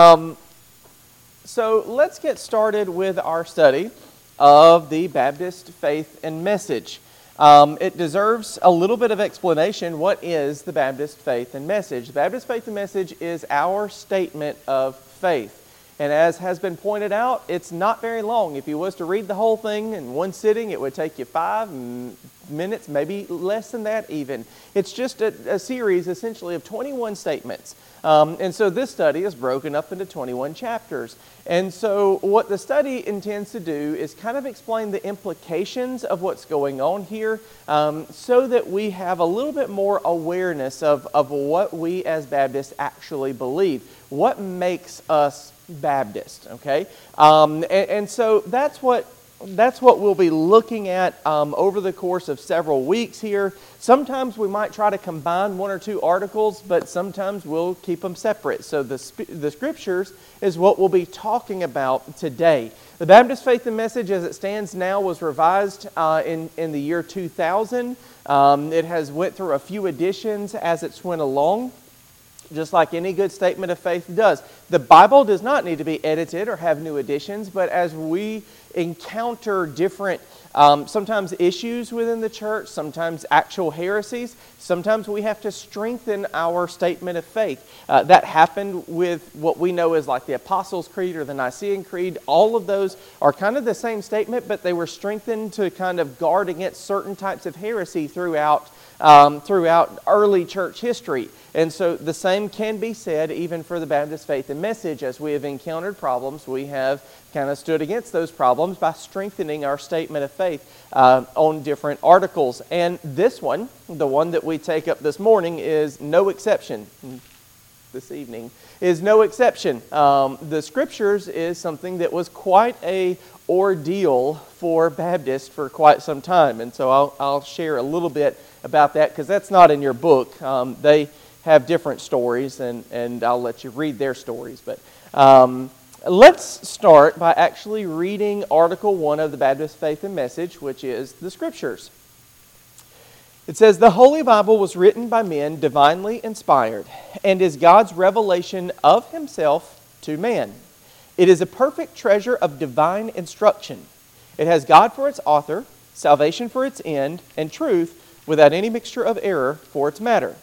Um, so let's get started with our study of the Baptist faith and message. Um, it deserves a little bit of explanation. What is the Baptist faith and message? The Baptist faith and message is our statement of faith. And as has been pointed out, it's not very long. If you was to read the whole thing in one sitting, it would take you five minutes, maybe less than that even. It's just a, a series essentially of 21 statements. Um, and so this study is broken up into 21 chapters. And so what the study intends to do is kind of explain the implications of what's going on here um, so that we have a little bit more awareness of, of what we as Baptists actually believe. What makes us Baptist, okay? Um, and, and, so that's what that's what we'll be looking at um, over the course of several weeks here. Sometimes we might try to combine one or two articles, but sometimes we'll keep them separate. So the, the scriptures is what we'll be talking about today. The Baptist Faith and Message, as it stands now, was revised uh, in, in the year 2000. Um, it has went through a few editions as it's went along just like any good statement of faith does. The Bible does not need to be edited or have new additions, but as we encounter different, um, sometimes issues within the church, sometimes actual heresies, sometimes we have to strengthen our statement of faith. Uh, that happened with what we know as like the Apostles' Creed or the Nicene Creed. All of those are kind of the same statement, but they were strengthened to kind of guard against certain types of heresy throughout um, throughout early church history. And so the same can be said even for the Baptist faith and message. As we have encountered problems, we have kind of stood against those problems by strengthening our statement of faith uh, on different articles. And this one, the one that we take up this morning, is no exception. This evening is no exception. Um, the scriptures is something that was quite a ordeal for Baptists for quite some time, and so I'll, I'll share a little bit about that because that's not in your book. Um, they have different stories, and, and I'll let you read their stories. But um, let's start by actually reading Article 1 of the Baptist Faith and Message, which is the Scriptures. It says, The Holy Bible was written by men divinely inspired and is God's revelation of Himself to man. It is a perfect treasure of divine instruction. It has God for its author, salvation for its end, and truth without any mixture of error for its matter.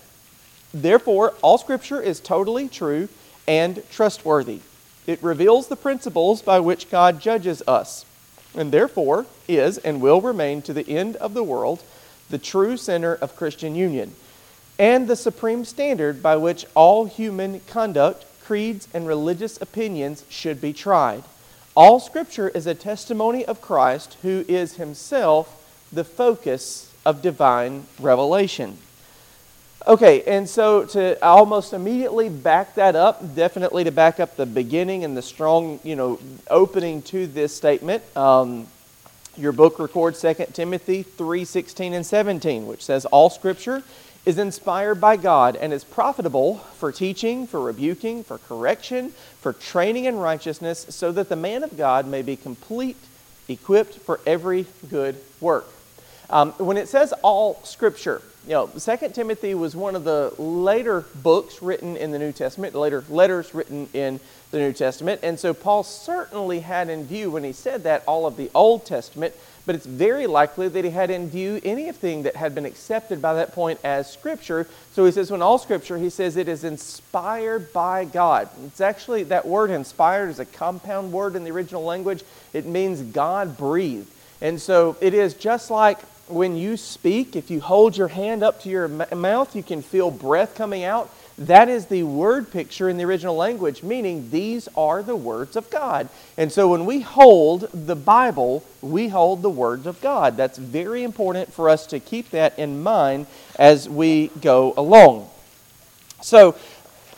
Therefore, all Scripture is totally true and trustworthy. It reveals the principles by which God judges us, and therefore is and will remain to the end of the world the true center of Christian union, and the supreme standard by which all human conduct, creeds, and religious opinions should be tried. All Scripture is a testimony of Christ, who is Himself the focus of divine revelation. Okay, and so to almost immediately back that up, definitely to back up the beginning and the strong, you know, opening to this statement, um, your book records 2 Timothy 3:16 and 17, which says, All scripture is inspired by God and is profitable for teaching, for rebuking, for correction, for training in righteousness, so that the man of God may be complete, equipped for every good work. Um, when it says all scripture, you know, 2 Timothy was one of the later books written in the New Testament, later letters written in the New Testament. And so Paul certainly had in view, when he said that, all of the Old Testament, but it's very likely that he had in view anything that had been accepted by that point as Scripture. So he says, when all Scripture, he says it is inspired by God. It's actually, that word inspired is a compound word in the original language. It means God breathed. And so it is just like when you speak, if you hold your hand up to your mouth, you can feel breath coming out. That is the word picture in the original language, meaning these are the words of God. And so when we hold the Bible, we hold the words of God. That's very important for us to keep that in mind as we go along. So,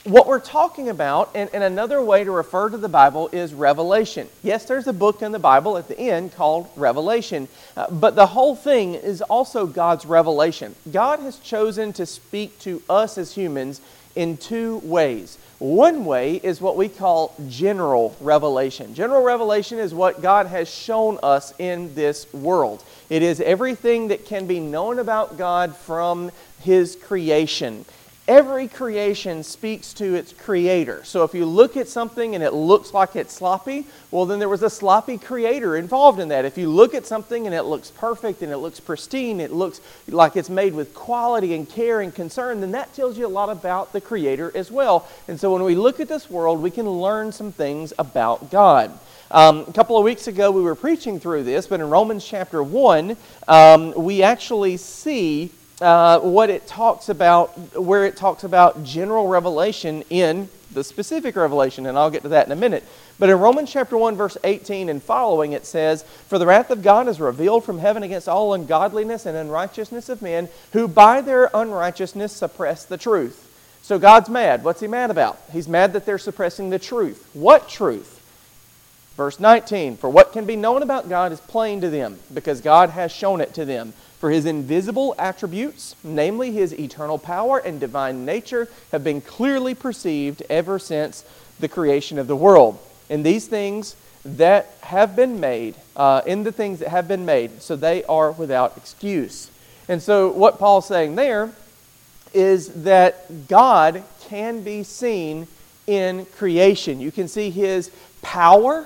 what we're talking about, and, and, another way to refer to the Bible is Revelation. Yes, there's a book in the Bible at the end called Revelation, uh, but the whole thing is also God's revelation. God has chosen to speak to us as humans in two ways. One way is what we call general revelation. General revelation is what God has shown us in this world. It is everything that can be known about God from His creation. Every creation speaks to its creator. So if you look at something and it looks like it's sloppy, well, then there was a sloppy creator involved in that. If you look at something and it looks perfect and it looks pristine, it looks like it's made with quality and care and concern, then that tells you a lot about the creator as well. And so when we look at this world, we can learn some things about God. Um, a couple of weeks ago, we were preaching through this, but in Romans chapter 1, um, we actually see uh, what it talks about, where it talks about general revelation in the specific revelation, and I'll get to that in a minute. But in Romans chapter 1, verse 18 and following, it says, For the wrath of God is revealed from heaven against all ungodliness and unrighteousness of men, who by their unrighteousness suppress the truth. So God's mad. What's he mad about? He's mad that they're suppressing the truth. What truth? Verse 19 For what can be known about God is plain to them, because God has shown it to them. For his invisible attributes, namely his eternal power and divine nature, have been clearly perceived ever since the creation of the world. In these things that have been made, uh, in the things that have been made, so they are without excuse. And so, what Paul's saying there is that God can be seen in creation. You can see his power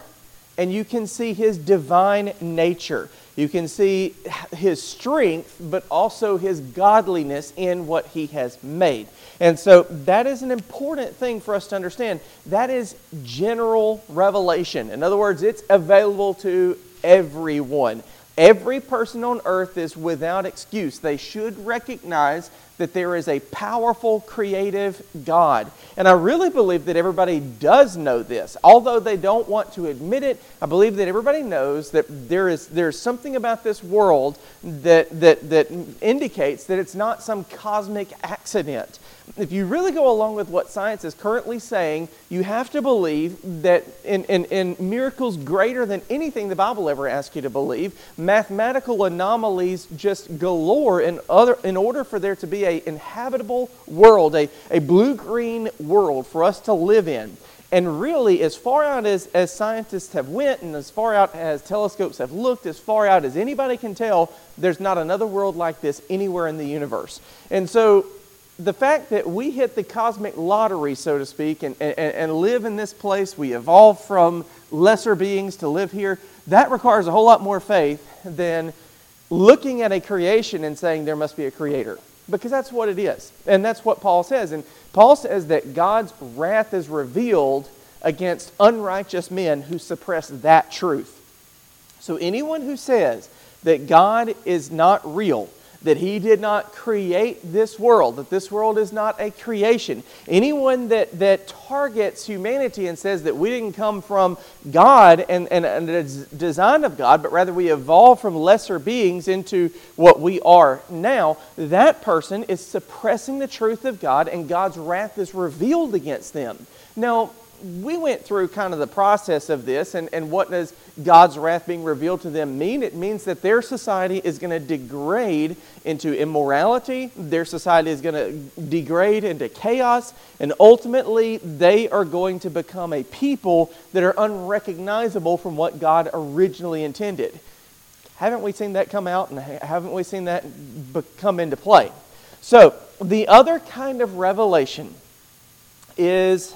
and you can see his divine nature. You can see his strength, but also his godliness in what he has made. And so that is an important thing for us to understand. That is general revelation. In other words, it's available to everyone. Every person on earth is without excuse. They should recognize that there is a powerful, creative God. And I really believe that everybody does know this. Although they don't want to admit it, I believe that everybody knows that there is there's something about this world that, that, that indicates that it's not some cosmic accident if you really go along with what science is currently saying, you have to believe that in, in, in, miracles greater than anything the Bible ever asks you to believe, mathematical anomalies just galore in, other, in order for there to be an inhabitable world, a, a blue green world for us to live in. And really, as far out as, as scientists have went and as far out as telescopes have looked, as far out as anybody can tell, there's not another world like this anywhere in the universe. And so the fact that we hit the cosmic lottery, so to speak, and, and, and live in this place, we evolve from lesser beings to live here, that requires a whole lot more faith than looking at a creation and saying there must be a creator. Because that's what it is. And that's what Paul says. And Paul says that God's wrath is revealed against unrighteous men who suppress that truth. So anyone who says that God is not real, that he did not create this world, that this world is not a creation. Anyone that, that targets humanity and says that we didn't come from God and, and, and the design of God, but rather we evolved from lesser beings into what we are now, that person is suppressing the truth of God and God's wrath is revealed against them. Now, we went through kind of the process of this, and, and what does God's wrath being revealed to them mean? It means that their society is going to degrade into immorality, their society is going to degrade into chaos, and ultimately they are going to become a people that are unrecognizable from what God originally intended. Haven't we seen that come out, and haven't we seen that come into play? So, the other kind of revelation is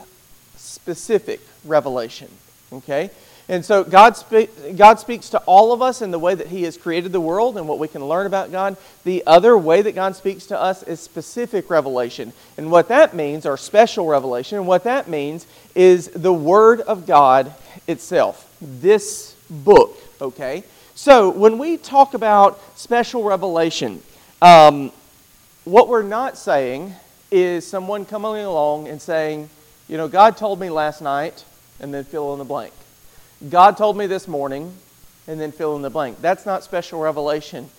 specific revelation. Okay? And so God, spe- God speaks to all of us in the way that He has created the world and what we can learn about God. The other way that God speaks to us is specific revelation. And what that means, or special revelation, and what that means is the Word of God itself. This book, okay? So when we talk about special revelation, um, what we're not saying is someone coming along and saying, you know, God told me last night, and then fill in the blank. God told me this morning, and then fill in the blank. That's not special revelation.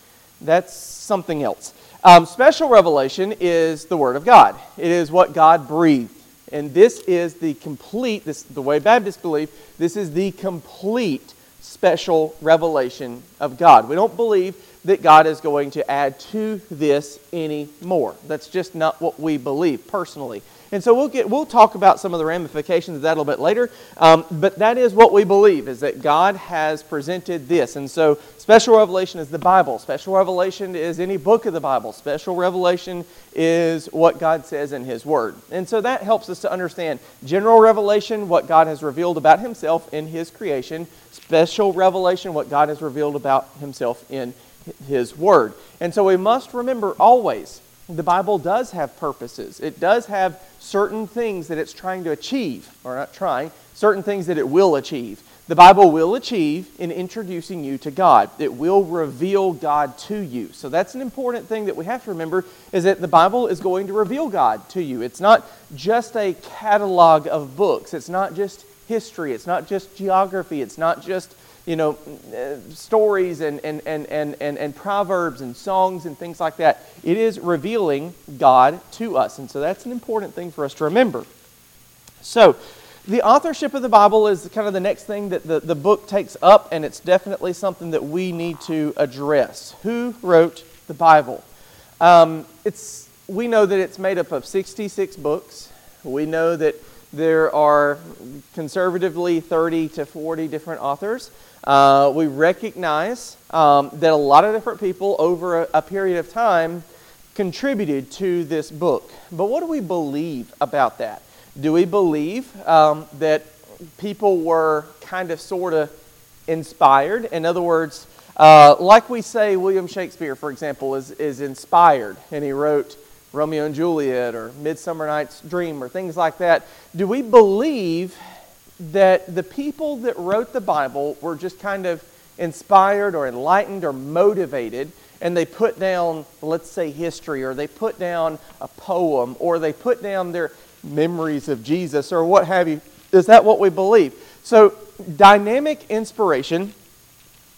That's something else. Um, special revelation is the Word of God. It is what God breathed. And this is the complete, this, the way Baptists believe, this is the complete special revelation of God. We don't believe that God is going to add to this anymore. That's just not what we believe personally. And so we'll, get, we'll talk about some of the ramifications of that a little bit later. Um, but that is what we believe, is that God has presented this. And so special revelation is the Bible. Special revelation is any book of the Bible. Special revelation is what God says in His Word. And so that helps us to understand general revelation, what God has revealed about Himself in His creation. Special revelation, what God has revealed about Himself in His Word. And so we must remember always the Bible does have purposes. It does have certain things that it's trying to achieve, or not trying, certain things that it will achieve. The Bible will achieve in introducing you to God. It will reveal God to you. So that's an important thing that we have to remember is that the Bible is going to reveal God to you. It's not just a catalog of books. It's not just history. It's not just geography. It's not just you know, stories and, and, and, and, and, and proverbs and songs and things like that. It is revealing God to us. And so that's an important thing for us to remember. So, the authorship of the Bible is kind of the next thing that the, the book takes up, and it's definitely something that we need to address. Who wrote the Bible? Um, it's, we know that it's made up of 66 books. We know that there are conservatively 30 to 40 different authors. Uh, we recognize um, that a lot of different people over a, a, period of time contributed to this book. But what do we believe about that? Do we believe um, that people were kind of sort of inspired? In other words, uh, like we say, William Shakespeare, for example, is, is inspired, and he wrote Romeo and Juliet or Midsummer Night's Dream or things like that. Do we believe that the people that wrote the Bible were just kind of inspired or enlightened or motivated and they put down, let's say, history or they put down a poem or they put down their memories of Jesus or what have you? Is that what we believe? So, dynamic inspiration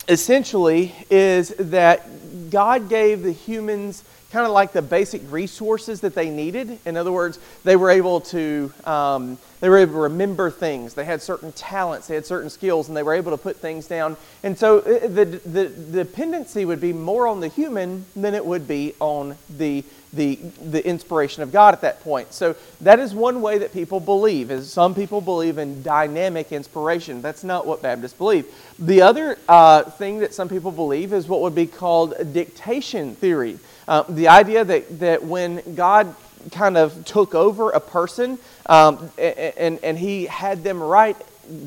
essentially is that God gave the humans kind of like the basic resources that they needed. In other words, they were able to um, they were able to remember things. They had certain talents, they had certain skills, and they were able to put things down. And so uh, the, the, the dependency would be more on the human than it would be on the, the, the inspiration of God at that point. So that is one way that people believe. Is some people believe in dynamic inspiration. That's not what Baptists believe. The other uh, thing that some people believe is what would be called dictation theory. Uh, the idea that, that when God kind of took over a person um, and, and he had them write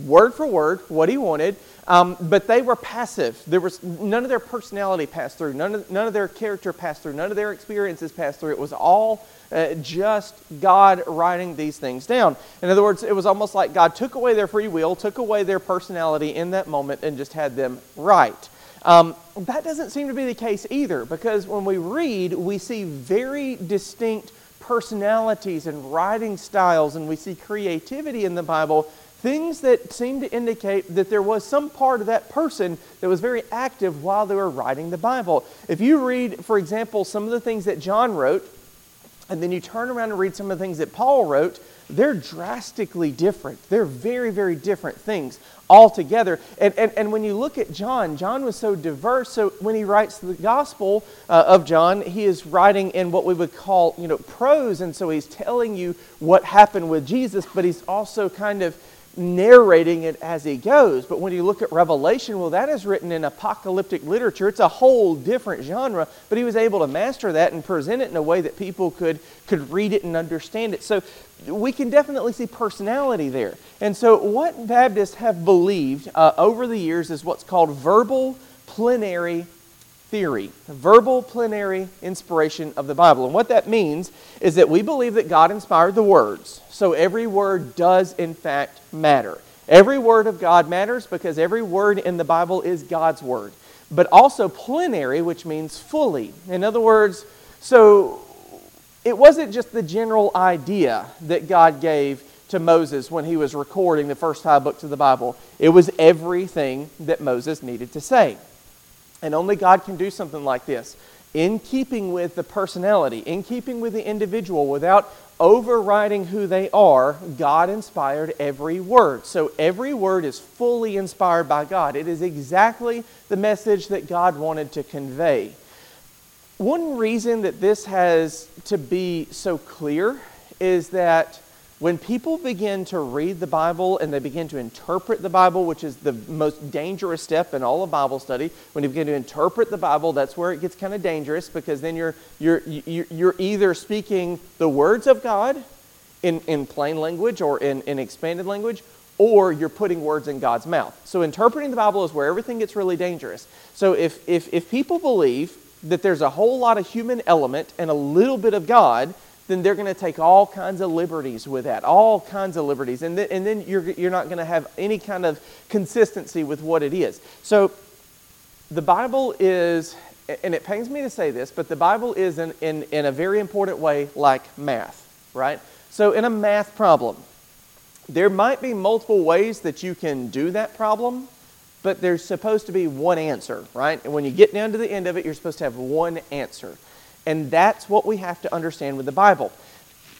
word for word what he wanted, um, but they were passive. There was none of their personality passed through, none of, none of their character passed through, none of their experiences passed through. It was all uh, just God writing these things down. In other words, it was almost like God took away their free will, took away their personality in that moment, and just had them write. Um, that doesn't seem to be the case either, because when we read, we see very distinct personalities and writing styles, and we see creativity in the Bible, things that seem to indicate that there was some part of that person that was very active while they were writing the Bible. If you read, for example, some of the things that John wrote, and then you turn around and read some of the things that Paul wrote, they're drastically different. They're very, very different things altogether. And, and, and when you look at John, John was so diverse. So when he writes the Gospel uh, of John, he is writing in what we would call, you know, prose. And so he's telling you what happened with Jesus, but he's also kind of narrating it as he goes. But when you look at Revelation, well, that is written in apocalyptic literature. It's a whole different genre, but he was able to master that and present it in a way that people could, could read it and understand it. So we can definitely see personality there. And so, what Baptists have believed uh, over the years is what's called verbal plenary theory, verbal plenary inspiration of the Bible. And what that means is that we believe that God inspired the words. So every word does, in fact, matter. Every word of God matters because every word in the Bible is God's word. But also plenary, which means fully. In other words, so it wasn't just the general idea that God gave to Moses when he was recording the first five books of the Bible, it was everything that Moses needed to say. And only God can do something like this. In keeping with the personality, in keeping with the individual, without overriding who they are, God inspired every word. So every word is fully inspired by God. It is exactly the message that God wanted to convey. One reason that this has to be so clear is that when people begin to read the Bible and they begin to interpret the Bible, which is the most dangerous step in all of Bible study, when you begin to interpret the Bible, that's where it gets kind of dangerous because then you're, you're, you're either speaking the words of God in, in plain language or in, in expanded language, or you're putting words in God's mouth. So interpreting the Bible is where everything gets really dangerous. So if, if, if people believe that there's a whole lot of human element and a little bit of God, then they're going to take all kinds of liberties with that, all kinds of liberties. And, th- and then you're, you're not going to have any kind of consistency with what it is. So the Bible is, and it pains me to say this, but the Bible is in, in, in a very important way like math, right? So in a math problem, there might be multiple ways that you can do that problem, but there's supposed to be one answer, right? And when you get down to the end of it, you're supposed to have one answer. And that's what we have to understand with the Bible.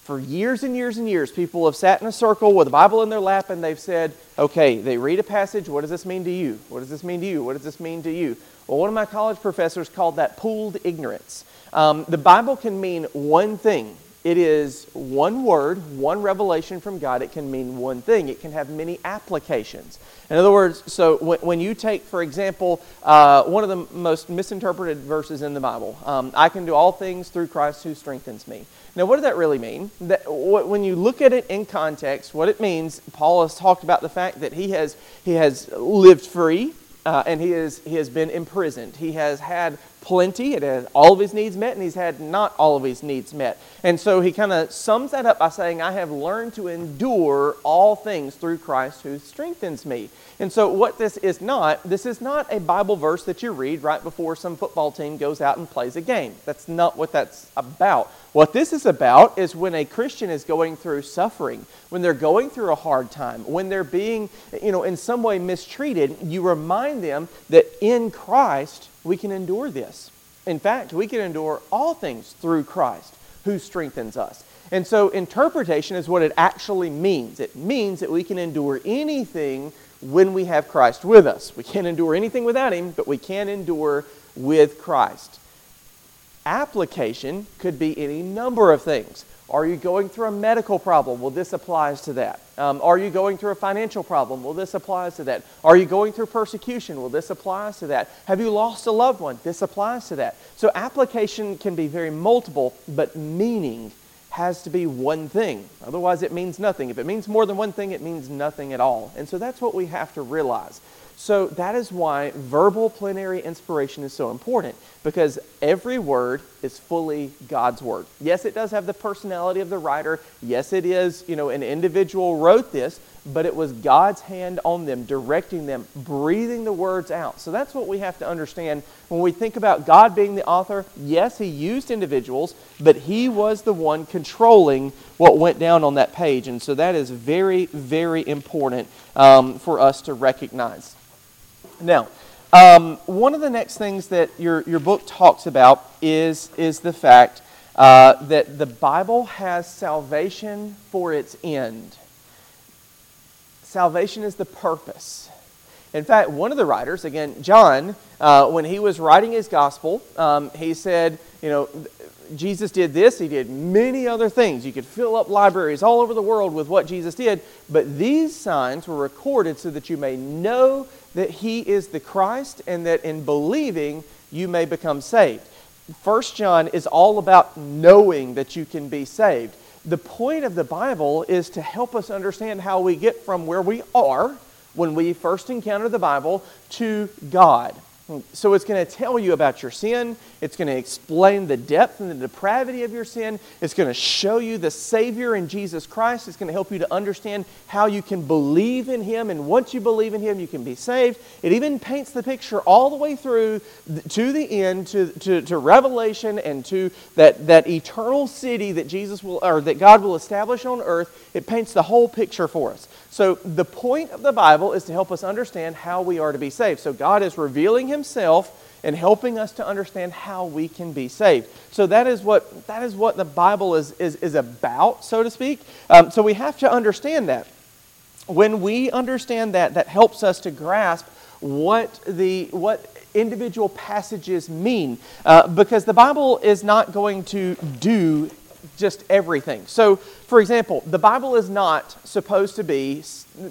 For years and years and years, people have sat in a circle with a Bible in their lap and they've said, okay, they read a passage, what does this mean to you? What does this mean to you? What does this mean to you? Well, one of my college professors called that pooled ignorance. Um, the Bible can mean one thing. It is one word, one revelation from God. It can mean one thing. It can have many applications. In other words, so when, when you take, for example, uh, one of the most misinterpreted verses in the Bible, um, I can do all things through Christ who strengthens me. Now, what does that really mean? That, when you look at it in context, what it means, Paul has talked about the fact that he has, he has lived free uh, and he, is, he has been imprisoned. He has had plenty, it has all of his needs met, and he's had not all of his needs met. And so he kind of sums that up by saying, I have learned to endure all things through Christ who strengthens me. And so, what this is not, this is not a Bible verse that you read right before some football team goes out and plays a game. That's not what that's about. What this is about is when a Christian is going through suffering, when they're going through a hard time, when they're being, you know, in some way mistreated, you remind them that in Christ we can endure this. In fact, we can endure all things through Christ who strengthens us. And so, interpretation is what it actually means. It means that we can endure anything when we have Christ with us. We can't endure anything without Him, but we can endure with Christ. Application could be any number of things. Are you going through a medical problem? Well, this applies to that. Um, are you going through a financial problem? Well, this applies to that. Are you going through persecution? Well, this applies to that. Have you lost a loved one? This applies to that. So, application can be very multiple, but meaning has to be one thing. Otherwise, it means nothing. If it means more than one thing, it means nothing at all. And so that's what we have to realize. So that is why verbal plenary inspiration is so important because every word is fully God's word. Yes, it does have the personality of the writer. Yes, it is, you know, an individual wrote this, but it was God's hand on them, directing them, breathing the words out. So that's what we have to understand when we think about God being the author. Yes, He used individuals, but He was the one controlling what went down on that page. And so that is very, very important um, for us to recognize. Now, um, one of the next things that your, your book talks about is, is the fact uh, that the Bible has salvation for its end. Salvation is the purpose. In fact, one of the writers, again, John, uh, when he was writing his gospel, um, he said, you know, Jesus did this, he did many other things. You could fill up libraries all over the world with what Jesus did, but these signs were recorded so that you may know that he is the Christ and that in believing you may become saved. First John is all about knowing that you can be saved. The point of the Bible is to help us understand how we get from where we are when we first encounter the Bible to God. So it's going to tell you about your sin. It's going to explain the depth and the depravity of your sin. It's going to show you the Savior in Jesus Christ. It's going to help you to understand how you can believe in Him. And once you believe in Him, you can be saved. It even paints the picture all the way through to the end, to, to, to Revelation, and to that, that eternal city that Jesus will, or that God will establish on earth. It paints the whole picture for us. So the point of the Bible is to help us understand how we are to be saved. So God is revealing Himself and helping us to understand how we can be saved. So that is what, that is what the Bible is, is, is about, so to speak. Um, so we have to understand that. When we understand that, that helps us to grasp what, the, what individual passages mean. Uh, because the Bible is not going to do just everything. So, for example, the Bible is not supposed to be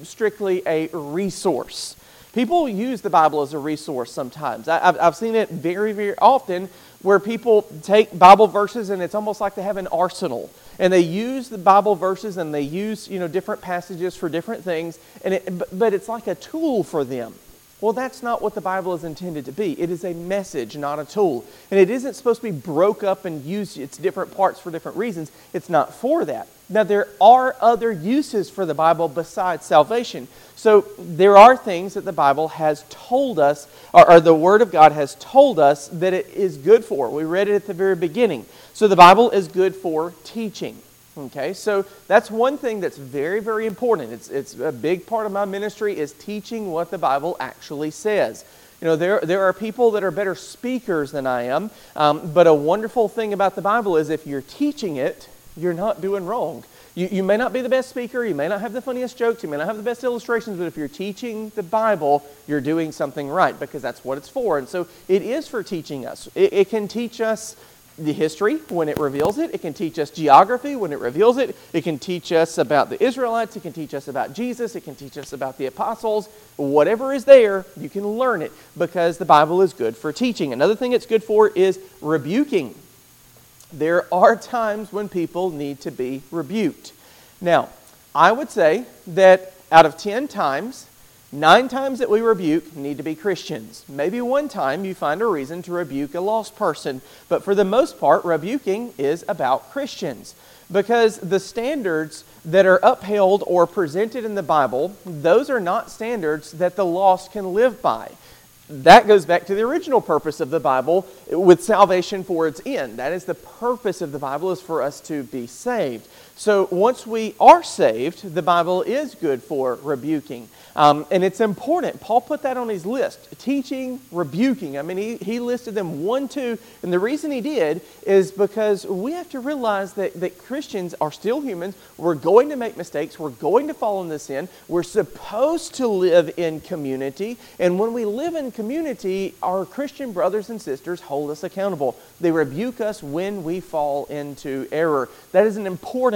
strictly a resource. People use the Bible as a resource sometimes. I, have seen it very, very often where people take Bible verses and it's almost like they have an arsenal. And they use the Bible verses and they use, you know, different passages for different things. And it, but it's like a tool for them. Well, that's not what the Bible is intended to be. It is a message, not a tool. And it isn't supposed to be broke up and used its different parts for different reasons. It's not for that. Now, there are other uses for the Bible besides salvation. So, there are things that the Bible has told us, or, or, the Word of God has told us that it is good for. We read it at the very beginning. So, the Bible is good for teaching. Okay, so that's one thing that's very, very important. It's, it's a big part of my ministry is teaching what the Bible actually says. You know, there, there are people that are better speakers than I am, um, but a wonderful thing about the Bible is if you're teaching it, you're not doing wrong. You, you may not be the best speaker, you may not have the funniest jokes, you may not have the best illustrations, but if you're teaching the Bible, you're doing something right because that's what it's for. And so it is for teaching us. It, it can teach us the history when it reveals it. It can teach us geography when it reveals it. It can teach us about the Israelites. It can teach us about Jesus. It can teach us about the apostles. Whatever is there, you can learn it because the Bible is good for teaching. Another thing it's good for is rebuking. There are times when people need to be rebuked. Now, I would say that out of 10 times, Nine times that we rebuke need to be Christians. Maybe one time you find a reason to rebuke a lost person, but for the most part, rebuking is about Christians. Because the standards that are upheld or presented in the Bible, those are not standards that the lost can live by that goes back to the original purpose of the Bible with salvation for its end. That is the purpose of the Bible is for us to be saved. So once we are saved, the Bible is good for rebuking. Um, and it's important. Paul put that on his list teaching, rebuking. I mean, he, he listed them one, two. And the reason he did is because we have to realize that, that Christians are still humans. We're going to make mistakes. We're going to fall into sin. We're supposed to live in community. And when we live in community, our Christian brothers and sisters hold us accountable. They rebuke us when we fall into error. That is an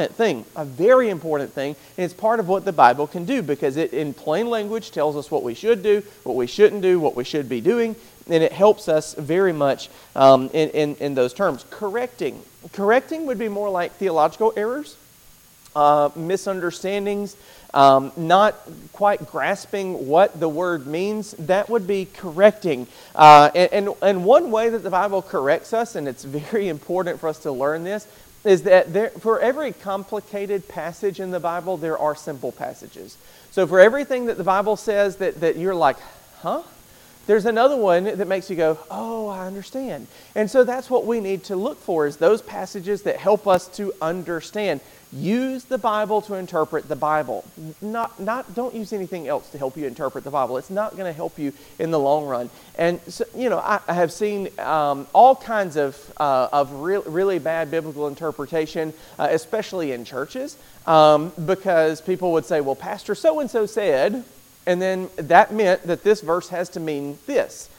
important thing, a very important thing, and it's part of what the Bible can do because it, in plain language, tells us what we should do, what we shouldn't do, what we should be doing, and it helps us very much um, in, in, in, those terms. Correcting. Correcting would be more like theological errors, uh, misunderstandings, um, not quite grasping what the word means. That would be correcting. Uh, and, and, and one way that the Bible corrects us, and it's very important for us to learn this, is that there, for every complicated passage in the Bible, there are simple passages. So for everything that the Bible says that, that you're like, huh? There's another one that makes you go, oh, I understand. And so that's what we need to look for is those passages that help us to understand. Use the Bible to interpret the Bible. Not, not, don't use anything else to help you interpret the Bible. It's not going to help you in the long run. And, so, you know, I, I have seen um, all kinds of, uh, of re- really bad biblical interpretation, uh, especially in churches, um, because people would say, well, Pastor so and so said, and then that meant that this verse has to mean this.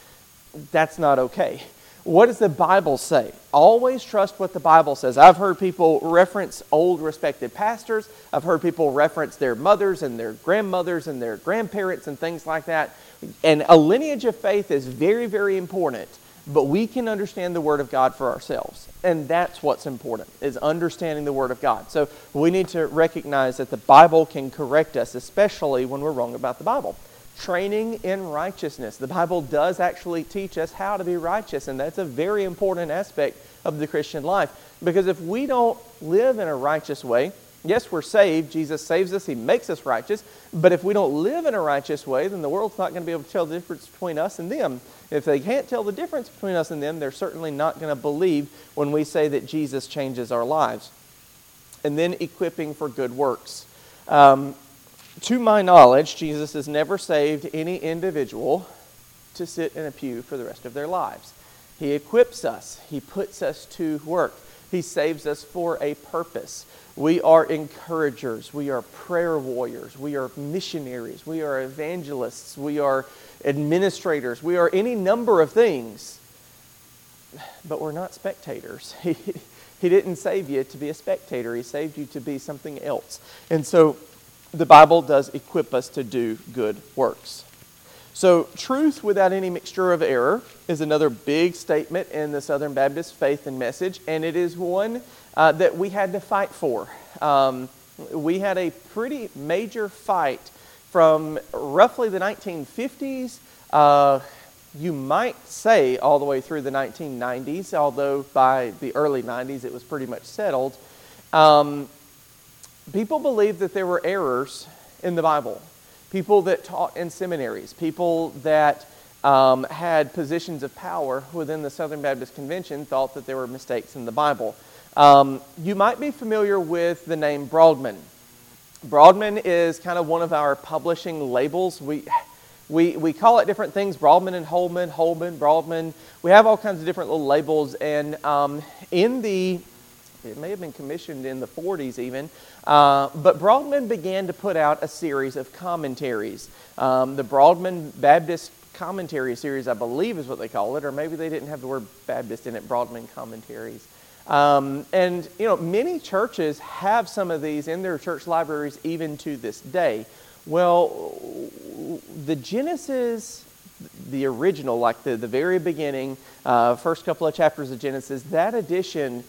That's not okay. What does the Bible say? Always trust what the Bible says. I've heard people reference old respected pastors. I've heard people reference their mothers and their grandmothers and their grandparents and things like that. And a lineage of faith is very, very important, but we can understand the Word of God for ourselves. And that's what's important, is understanding the Word of God. So we need to recognize that the Bible can correct us, especially when we're wrong about the Bible training in righteousness. The Bible does actually teach us how to be righteous, and that's a very important aspect of the Christian life. Because if we don't live in a righteous way, yes, we're saved. Jesus saves us, He makes us righteous. But if we don't live in a righteous way, then the world's not going to be able to tell the difference between us and them. If they can't tell the difference between us and them, they're certainly not going to believe when we say that Jesus changes our lives. And then equipping for good works. Um, to my knowledge, Jesus has never saved any individual to sit in a pew for the rest of their lives. He equips us, He puts us to work, He saves us for a purpose. We are encouragers, we are prayer warriors, we are missionaries, we are evangelists, we are administrators, we are any number of things, but we're not spectators. He didn't save you to be a spectator, He saved you to be something else. And so the Bible does equip us to do good works. So, truth without any mixture of error is another big statement in the Southern Baptist faith and message, and it is one uh, that we had to fight for. Um, we had a pretty major fight from roughly the 1950s, uh, you might say all the way through the 1990s, although by the early 90s it was pretty much settled. Um, people believed that there were errors in the Bible. People that taught in seminaries, people that um, had positions of power within the Southern Baptist Convention thought that there were mistakes in the Bible. Um, you might be familiar with the name Broadman. Broadman is kind of one of our publishing labels. We, we, we call it different things Broadman and Holman, Holman, Broadman. We have all kinds of different little labels. And um, in the, it may have been commissioned in the 40s even, uh, but Broadman began to put out a series of commentaries. Um, the Broadman Baptist Commentary Series, I believe, is what they call it, or maybe they didn't have the word Baptist in it, Broadman Commentaries. Um, and you know, many churches have some of these in their church libraries even to this day. Well, the Genesis, the original, like the, the very beginning, uh, first couple of chapters of Genesis, that edition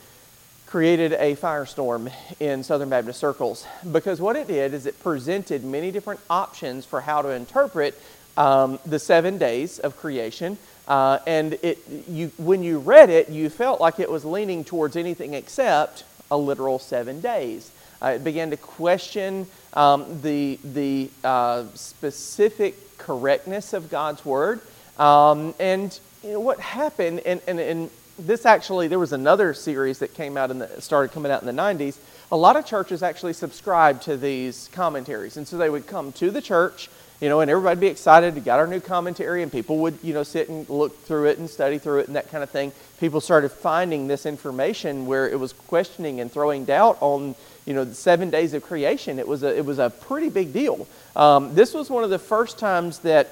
created a firestorm in Southern Baptist circles because what it did is it presented many different options for how to interpret um, the seven days of creation uh, and it, you, when you read it, you felt like it was leaning towards anything except a literal seven days. Uh, it began to question um, the, the uh, specific correctness of God's word. Um, and you know, what happened, and, and, and this actually, there was another series that came out and started coming out in the 90s. A lot of churches actually subscribed to these commentaries. And so they would come to the church you know, and everybody'd be excited. We got our new commentary, and people would, you know, sit and look through it and study through it and that kind of thing. People started finding this information where it was questioning and throwing doubt on, you know, the seven days of creation. It was a, it was a pretty big deal. Um, this was one of the first times that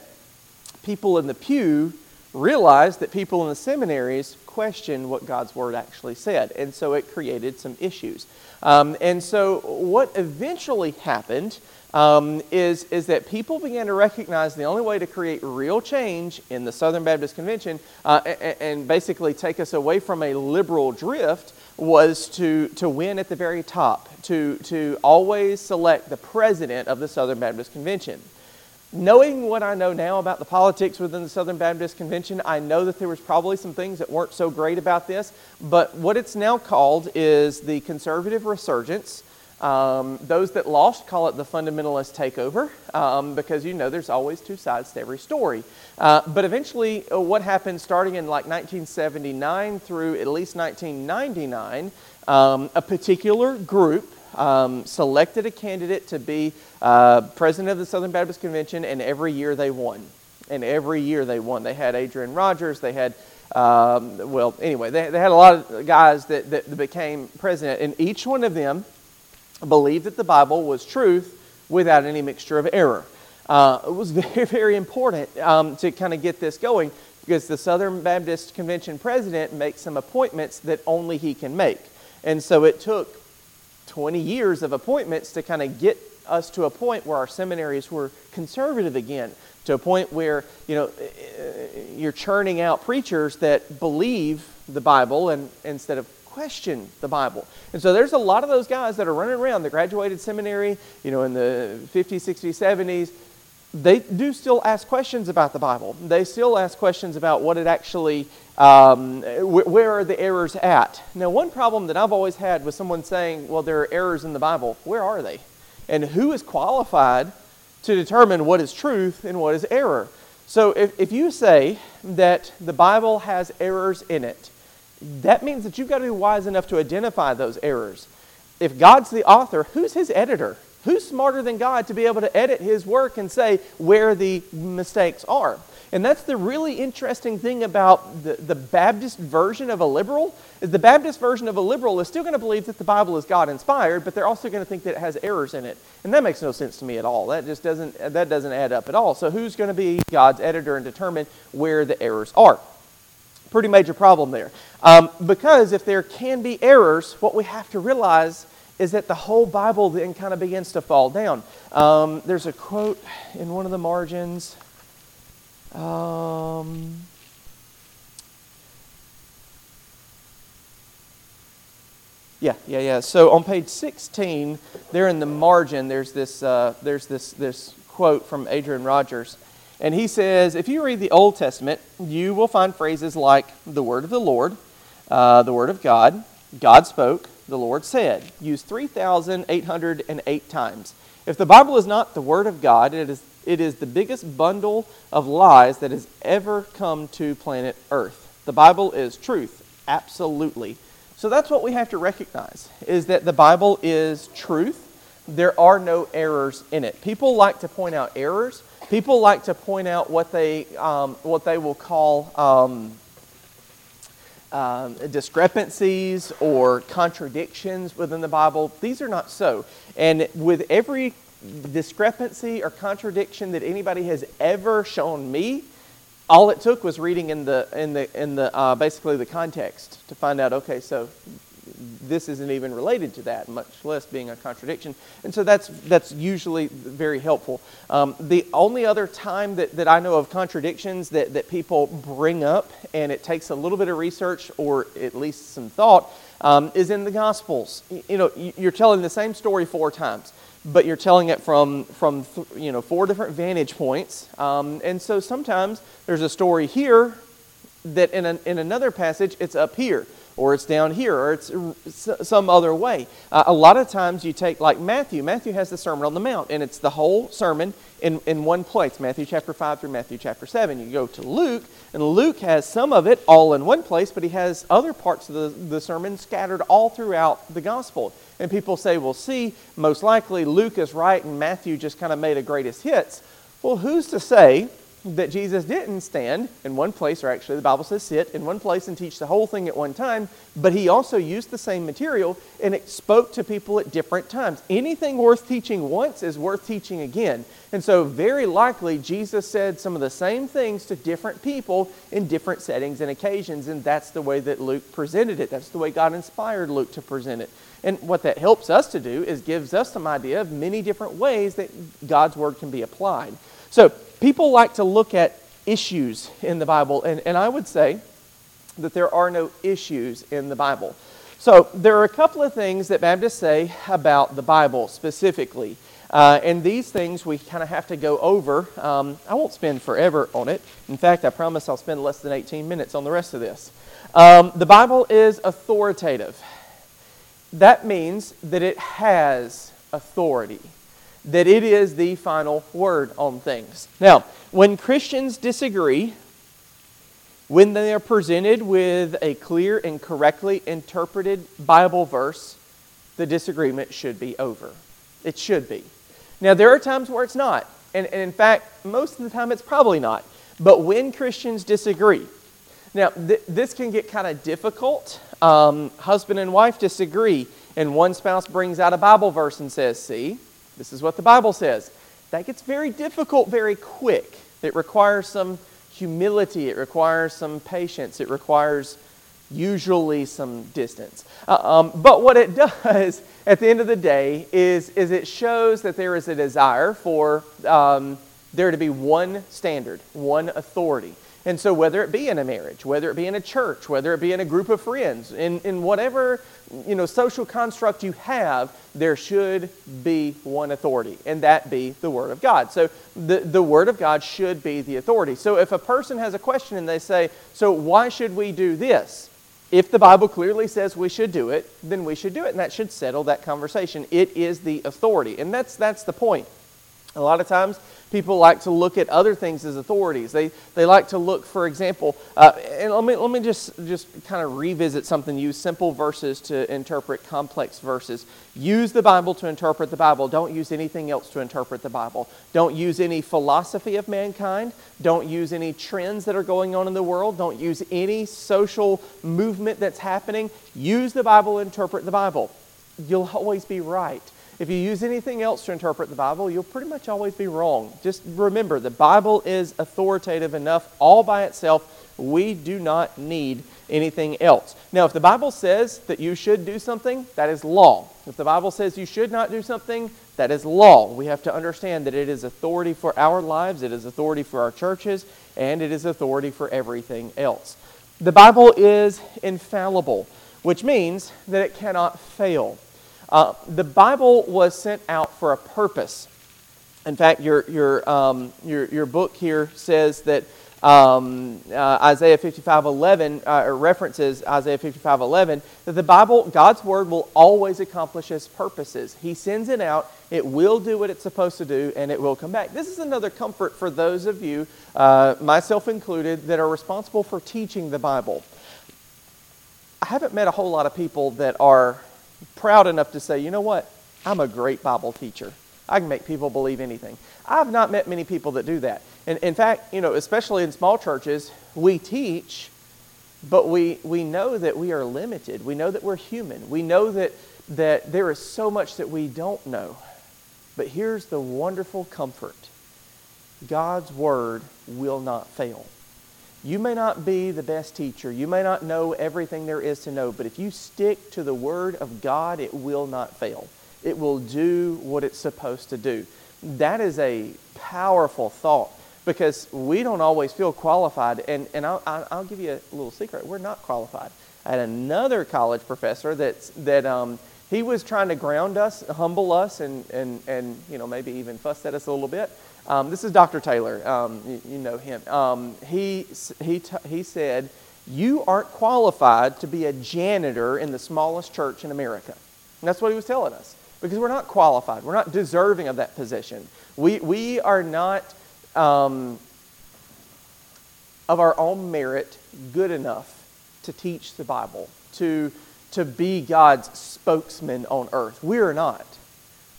people in the pew realized that people in the seminaries questioned what God's word actually said, and so it created some issues. Um, and so, what eventually happened um, is, is that people began to recognize the only way to create real change in the Southern Baptist Convention uh, and, and, basically take us away from a liberal drift was to, to win at the very top, to, to always select the president of the Southern Baptist Convention. Knowing what I know now about the politics within the Southern Baptist Convention, I know that there was probably some things that weren't so great about this, but what it's now called is the conservative resurgence. Um, those that lost call it the fundamentalist takeover um, because you know there's always two sides to every story. Uh, but eventually, uh, what happened starting in like 1979 through at least 1999, um, a particular group um, selected a candidate to be uh, president of the Southern Baptist Convention, and every year they won. And every year they won. They had Adrian Rogers, they had um, well, anyway, they, they, had a lot of guys that, that became president, and each one of them believed that the Bible was truth without any mixture of error. Uh, it was very, very important um, to kind of get this going because the Southern Baptist Convention president makes some appointments that only he can make. And so it took 20 years of appointments to kind of get us to a point where our seminaries were conservative again, to a point where, you know, eh, eh, you're churning out preachers that believe the Bible and instead of question the Bible. And so there's a lot of those guys that are running around that graduated seminary, you know, in the 50s, 60s, 70s. They do still ask questions about the Bible. They still ask questions about what it actually, um, where are the errors at. Now, one problem that I've always had with someone saying, well, there are errors in the Bible, where are they? And who is qualified to determine what is truth and what is error? So if, if you say that the Bible has errors in it, that means that you've got to be wise enough to identify those errors. If God's the author, who's his editor? Who's smarter than God to be able to edit his work and say where the mistakes are? And that's the really interesting thing about the, the Baptist version of a liberal is the Baptist version of a liberal is still going to believe that the Bible is God inspired, but they're also going to think that it has errors in it. And that makes no sense to me at all. That just doesn't that doesn't add up at all. So who's going to be God's editor and determine where the errors are? pretty major problem there. Um, because if there can be errors, what we have to realize is that the whole Bible then kind of begins to fall down. Um, there's a quote in one of the margins. Um, yeah, yeah, yeah. So on page 16, there in the margin, there's this, uh, there's this, this quote from Adrian Rogers. And he says, if you read the Old Testament, you will find phrases like the word of the Lord, uh, the word of God, God spoke, the Lord said, used 3,808 times. If the Bible is not the word of God, it is, it is the biggest bundle of lies that has ever come to planet Earth. The Bible is truth, absolutely. So that's what we have to recognize, is that the Bible is truth. There are no errors in it. People like to point out errors. People like to point out what they, um, what they will call um, um, discrepancies or contradictions within the Bible. These are not so. And with every discrepancy or contradiction that anybody has ever shown me, all it took was reading in the in the in the uh, basically the context to find out. Okay, so this isn't even related to that, much less being a contradiction. And so that's, that's usually very helpful. Um, the only other time that, that I know of contradictions that, that people bring up, and it takes a little bit of research or at least some thought, um, is in the Gospels. You know, you're telling the same story four times but you're telling it from, from you know, four different vantage points. Um, and so sometimes there's a story here that in, an, in another passage it's up here or it's down here, or it's some other way. Uh, a lot of times you take, like Matthew, Matthew has the Sermon on the Mount, and it's the whole sermon in, in one place Matthew chapter 5 through Matthew chapter 7. You go to Luke, and Luke has some of it all in one place, but he has other parts of the, the sermon scattered all throughout the gospel. And people say, well, see, most likely Luke is right, and Matthew just kind of made a greatest hits. Well, who's to say that Jesus didn't stand in one place, or actually the Bible says sit in one place and teach the whole thing at one time, but he also used the same material and it spoke to people at different times. Anything worth teaching once is worth teaching again. And so, very likely, Jesus said some of the same things to different people in different settings and occasions, and that's the way that Luke presented it. That's the way God inspired Luke to present it. And what that helps us to do is gives us some idea of many different ways that God's word can be applied. So, people like to look at issues in the Bible, and, and I would say that there are no issues in the Bible. So, there are a couple of things that Baptists say about the Bible specifically. Uh, and these things we kind of have to go over. Um, I won't spend forever on it. In fact, I promise I'll spend less than 18 minutes on the rest of this. Um, the Bible is authoritative. That means that it has authority that it is the final word on things. Now, when Christians disagree, when they are presented with a clear and correctly interpreted Bible verse, the disagreement should be over. It should be. Now, there are times where it's not. And, and in fact, most of the time it's probably not. But when Christians disagree, now th- this can get kind of difficult. Um, husband and wife disagree, and one spouse brings out a Bible verse and says, See, this is what the Bible says. That gets very difficult very quick. It requires some humility, it requires some patience, it requires usually some distance. Uh, um, but what it does at the end of the day is, is it shows that there is a desire for um, there to be one standard, one authority. And so, whether it be in a marriage, whether it be in a church, whether it be in a group of friends, in, in whatever you know, social construct you have, there should be one authority, and that be the Word of God. So, the, the Word of God should be the authority. So, if a person has a question and they say, So, why should we do this? If the Bible clearly says we should do it, then we should do it, and that should settle that conversation. It is the authority, and that's, that's the point. A lot of times, people like to look at other things as authorities. They, they like to look, for example, uh, and let me, let me just, just kind of revisit something. Use simple verses to interpret complex verses. Use the Bible to interpret the Bible. Don't use anything else to interpret the Bible. Don't use any philosophy of mankind. Don't use any trends that are going on in the world. Don't use any social movement that's happening. Use the Bible, to interpret the Bible. You'll always be right. If you use anything else to interpret the Bible, you'll pretty much always be wrong. Just remember, the Bible is authoritative enough all by itself. We do not need anything else. Now, if the Bible says that you should do something, that is law. If the Bible says you should not do something, that is law. We have to understand that it is authority for our lives, it is authority for our churches, and it is authority for everything else. The Bible is infallible, which means that it cannot fail. Uh, the Bible was sent out for a purpose. In fact, your, your, um, your, your book here says that um, uh, Isaiah 55:11 uh, references Isaiah 55:11 that the Bible, God's word, will always accomplish His purposes. He sends it out, it will do what it's supposed to do, and it will come back. This is another comfort for those of you, uh, myself included, that are responsible for teaching the Bible. I haven't met a whole lot of people that are proud enough to say, you know what, I'm a great Bible teacher. I can make people believe anything. I've not met many people that do that. And in fact, you know, especially in small churches, we teach, but we, we know that we are limited. We know that we're human. We know that, that there is so much that we don't know. But here's the wonderful comfort God's word will not fail. You may not be the best teacher. You may not know everything there is to know, but if you stick to the Word of God, it will not fail. It will do what it's supposed to do. That is a powerful thought because we don't always feel qualified. And, and I'll, I'll give you a little secret we're not qualified. I had another college professor that's, that um, he was trying to ground us, humble us, and, and, and you know, maybe even fuss at us a little bit. Um, this is Dr. Taylor. Um, you, you, know him. Um, he, he, t- he said, You aren't qualified to be a janitor in the smallest church in America. And that's what he was telling us. Because we're not qualified. We're not deserving of that position. We, we are not, um, of our own merit, good enough to teach the Bible, to, to be God's spokesman on earth. We are not.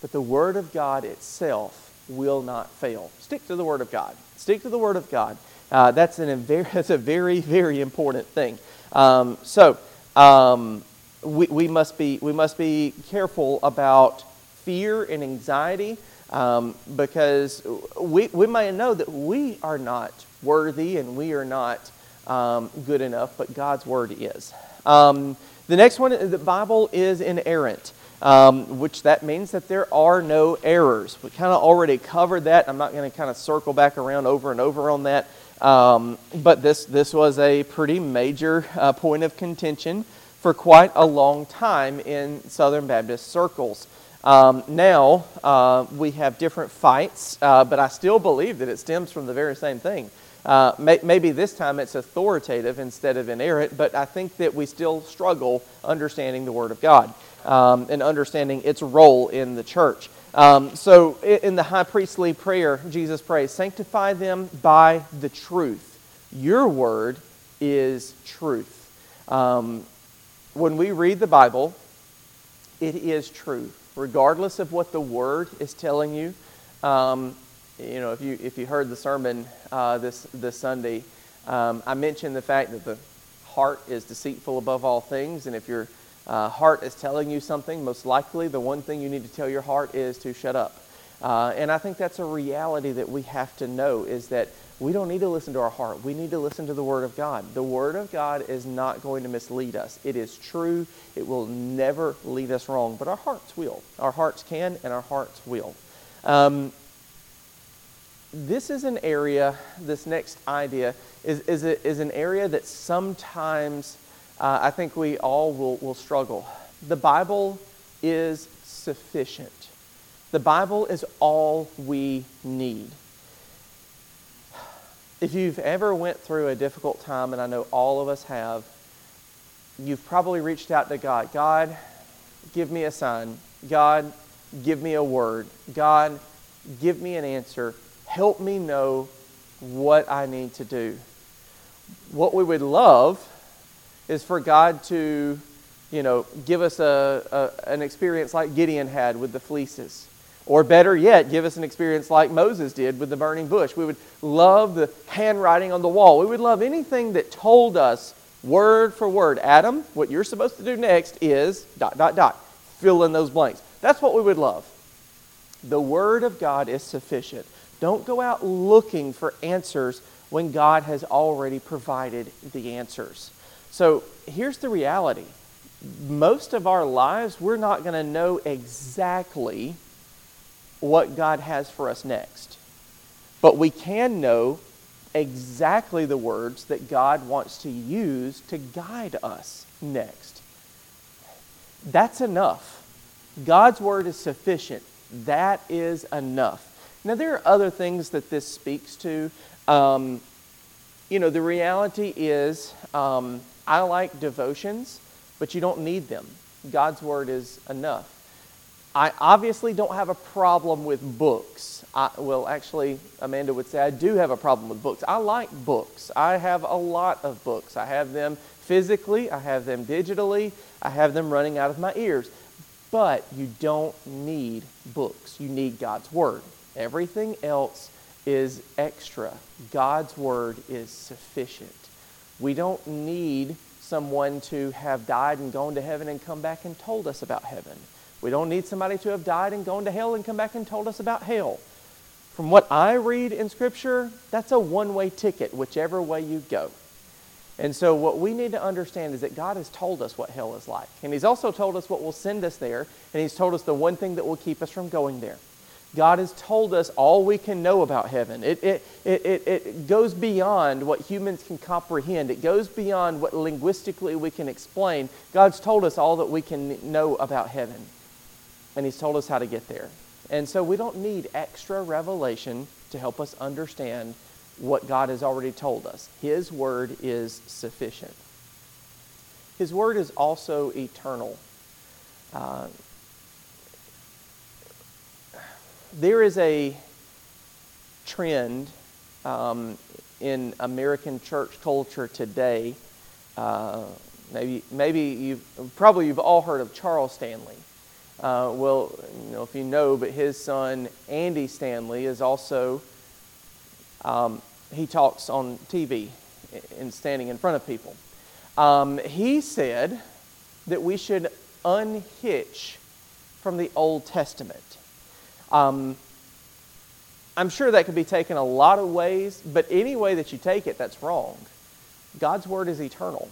But the Word of God itself will not fail. Stick to the Word of God. Stick to the Word of God. Uh, that's, an, that's a very, very important thing. Um, so, um, we, we, must be, we must be careful about fear and anxiety um, because we, we may know that we are not worthy and we are not um, good enough, but God's Word is. Um, the next one, the Bible is inerrant um, which that means that there are no errors. We kind of already covered that. I'm not going to kind of circle back around over and over on that. Um, but this, this was a pretty major uh, point of contention for quite a long time in Southern Baptist circles. Um, now uh, we have different fights, uh, but I still believe that it stems from the very same thing. Uh, may, maybe this time it's authoritative instead of inerrant, but I think that we still struggle understanding the Word of God um, and understanding its role in the church. Um, so, in the high priestly prayer, Jesus prays, Sanctify them by the truth. Your word is truth. Um, when we read the Bible, it is true, regardless of what the word is telling you. Um, you know, if you if you heard the sermon uh, this this Sunday, um, I mentioned the fact that the heart is deceitful above all things, and if you're uh, heart is telling you something, most likely the one thing you need to tell your heart is to shut up. Uh, and I think that's a reality that we have to know is that we don't need to listen to our heart. We need to listen to the Word of God. The Word of God is not going to mislead us. It is true. It will never lead us wrong, but our hearts will. Our hearts can and our hearts will. Um, this is an area, this next idea, is, is, a, is an area that sometimes uh, I think we all will, will struggle. The Bible is sufficient. The Bible is all we need. If you've ever went through a difficult time, and I know all of us have, you've probably reached out to God. God, give me a sign. God, give me a word. God, give me an answer. Help me know what I need to do. What we would love is for God to, you know, give us a, a, an experience like Gideon had with the fleeces. Or better yet, give us an experience like Moses did with the burning bush. We would love the handwriting on the wall. We would love anything that told us word for word, Adam, what you're supposed to do next is dot, dot, dot. Fill in those blanks. That's what we would love. The Word of God is sufficient. Don't go out looking for answers when God has already provided the answers. So here's the reality most of our lives, we're not going to know exactly what God has for us next. But we can know exactly the words that God wants to use to guide us next. That's enough. God's word is sufficient. That is enough. Now, there are other things that this speaks to. Um, you know, the reality is, um, I like devotions, but you don't need them. God's word is enough. I obviously don't have a problem with books. I, well, actually, Amanda would say I do have a problem with books. I like books. I have a lot of books. I have them physically, I have them digitally, I have them running out of my ears. But you don't need books. You need God's Word. Everything else is extra. God's Word is sufficient. We don't need someone to have died and gone to heaven and come back and told us about heaven. We don't need somebody to have died and gone to hell and come back and told us about hell. From what I read in Scripture, that's a one way ticket, whichever way you go. And so, what we need to understand is that God has told us what hell is like. And He's also told us what will send us there. And He's told us the one thing that will keep us from going there. God has told us all we can know about heaven. It, it, it, it, it goes beyond what humans can comprehend, it goes beyond what linguistically we can explain. God's told us all that we can know about heaven. And He's told us how to get there. And so, we don't need extra revelation to help us understand what God has already told us. His word is sufficient. His word is also eternal. Uh, there is a trend um, in American church culture today. Uh, maybe, maybe you've probably you've all heard of Charles Stanley. Uh, well, you know if you know, but his son Andy Stanley is also um, he talks on TV and standing in front of people. Um, he said that we should unhitch from the Old Testament. Um, I'm sure that could be taken a lot of ways, but any way that you take it, that's wrong. God's Word is eternal.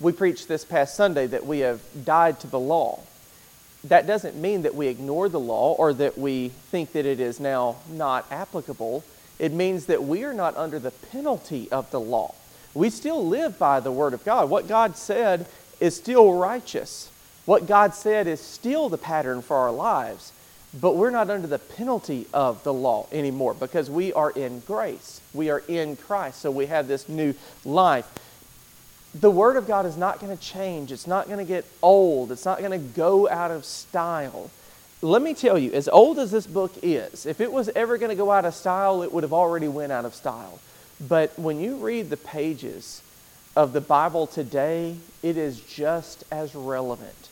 We preached this past Sunday that we have died to the law. That doesn't mean that we ignore the law or that we think that it is now not applicable. It means that we are not under the penalty of the law. We still live by the Word of God. What God said is still righteous. What God said is still the pattern for our lives. But we're not under the penalty of the law anymore because we are in grace. We are in Christ. So we have this new life. The Word of God is not going to change. It's not going to get old. It's not going to go out of style let me tell you, as old as this book is, if it was ever going to go out of style, it would have already went out of style. But when you read the pages of the Bible today, it is just as relevant.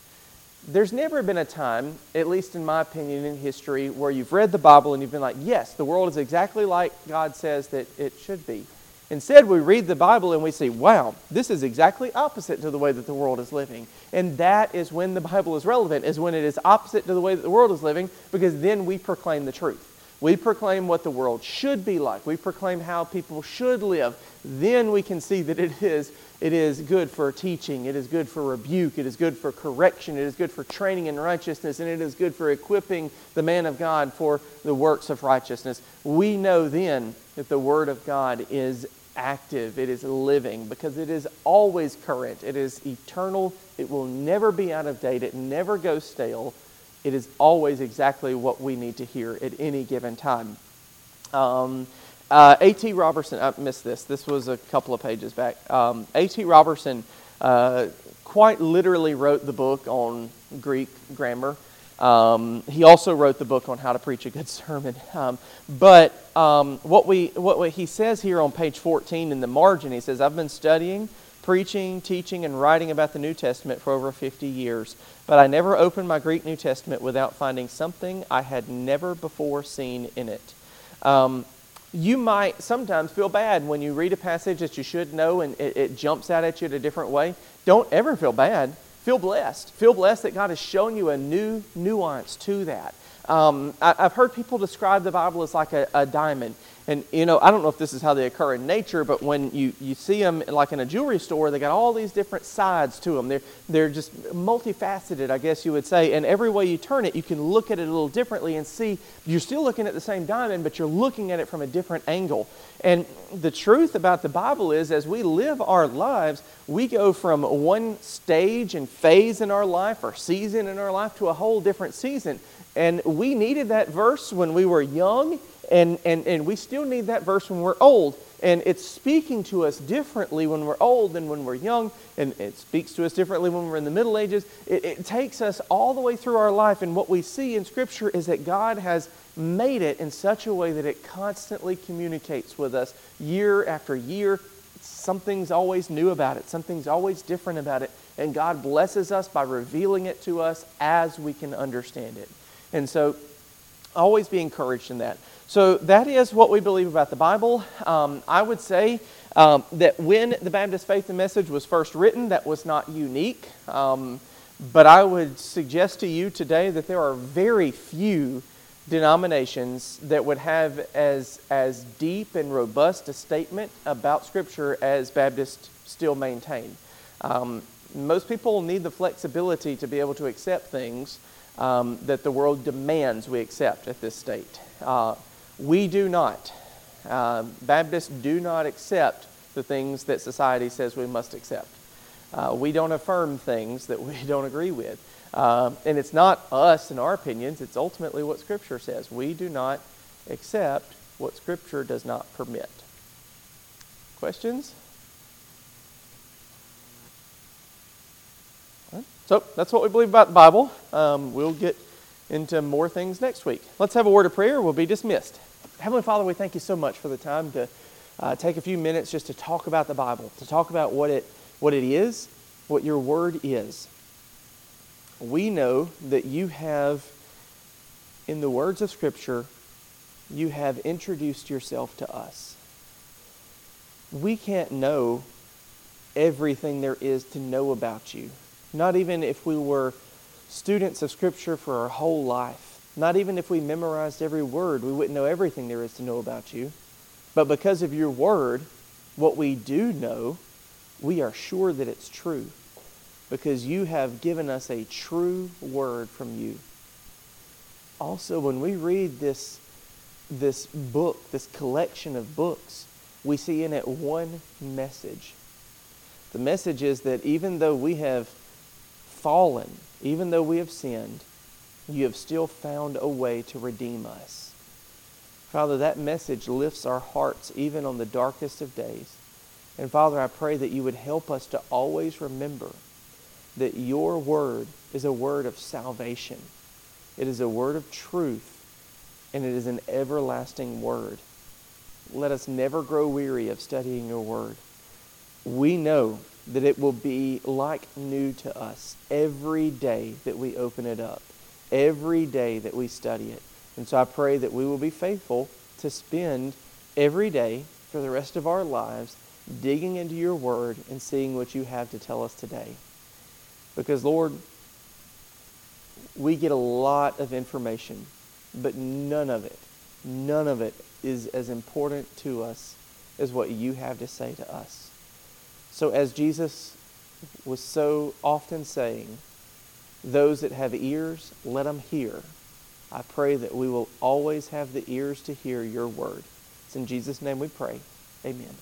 There's never been a time, at least in my opinion in history, where you've read the Bible and you've been like, yes, the world is exactly like God says that it should be. Instead, we read the Bible and we see, wow, this is exactly opposite to the way that the world is living. And that is when the Bible is relevant, is when it is opposite to the way that the world is living, because then we proclaim the truth. We proclaim what the world should be like. We proclaim how people should live. Then we can see that it is, it is good for teaching, it is good for rebuke, it is good for correction, it is good for training in righteousness, and it is good for equipping the man of God for the works of righteousness. We know then that the Word of God is active, it is living, because it is always current, it is eternal, it will never be out of date, it never goes stale. It is always exactly what we need to hear at any given time. Um, uh, A.T. Robertson, I missed this, this was a couple of pages back. Um, A.T. Robertson uh, quite literally wrote the book on Greek grammar. Um, he also wrote the book on how to preach a good sermon. Um, but um, what, we, what, what he says here on page 14 in the margin, he says, I've been studying, preaching, teaching, and writing about the New Testament for over 50 years, but I never opened my Greek New Testament without finding something I had never before seen in it. Um, you might sometimes feel bad when you read a passage that you should know and it, it jumps out at you in a different way. Don't ever feel bad feel blessed. Feel blessed that God is showing you a new nuance to that. Um, I, have heard people describe the Bible as like a, a, diamond. And, you know, I don't know if this is how they occur in nature, but when you, you see them like in a jewelry store, they got all these different sides to them. They're, they're just multifaceted, I guess you would say. And every way you turn it, you can look at it a little differently and see you're still looking at the same diamond, but you're looking at it from a different angle. And the truth about the Bible is, as we live our lives, we go from one stage and phase in our life or season in our life to a whole different season. And we needed that verse when we were young, and, and, and we still need that verse when we're old. And it's speaking to us differently when we're old than when we're young, and it speaks to us differently when we're in the Middle Ages. It, it takes us all the way through our life, and what we see in Scripture is that God has made it in such a way that it constantly communicates with us year after year. Something's always new about it, something's always different about it, and God blesses us by revealing it to us as we can understand it. And so, always be encouraged in that. So, that is what we believe about the Bible. Um, I would say um, that when the Baptist Faith and Message was first written, that was not unique. Um, but I would suggest to you today that there are very few denominations that would have as, as deep and robust a statement about Scripture as Baptists still maintain. Um, most people need the flexibility to be able to accept things um, that the world demands we accept at this state. Uh, we do not. Uh, Baptists do not accept the things that society says we must accept. Uh, we don't affirm things that we don't agree with. Um, and it's not us and our opinions, it's ultimately what Scripture says. We do not accept what Scripture does not permit. Questions? So that's what we believe about the Bible. Um, we'll get into more things next week. Let's have a word of prayer. We'll be dismissed. Heavenly Father, we thank you so much for the time to uh, take a few minutes just to talk about the Bible, to talk about what it, what it is, what your word is. We know that you have, in the words of Scripture, you have introduced yourself to us. We can't know everything there is to know about you. Not even if we were students of Scripture for our whole life. Not even if we memorized every word, we wouldn't know everything there is to know about you. But because of your word, what we do know, we are sure that it's true. Because you have given us a true word from you. Also, when we read this, this book, this collection of books, we see in it one message. The message is that even though we have fallen, even though we have sinned, you have still found a way to redeem us. Father, that message lifts our hearts even on the darkest of days. And Father, I pray that you would help us to always remember that your word is a word of salvation. It is a word of truth, and it is an everlasting word. Let us never grow weary of studying your word. We know that it will be like new to us every day that we open it up, every day that we study it. And so I pray that we will be faithful to spend every day for the rest of our lives digging into your word and seeing what you have to tell us today. Because, Lord, we get a lot of information, but none of it, none of it is as important to us as what you have to say to us. So, as Jesus was so often saying, those that have ears, let them hear. I pray that we will always have the ears to hear your word. It's in Jesus' name we pray. Amen.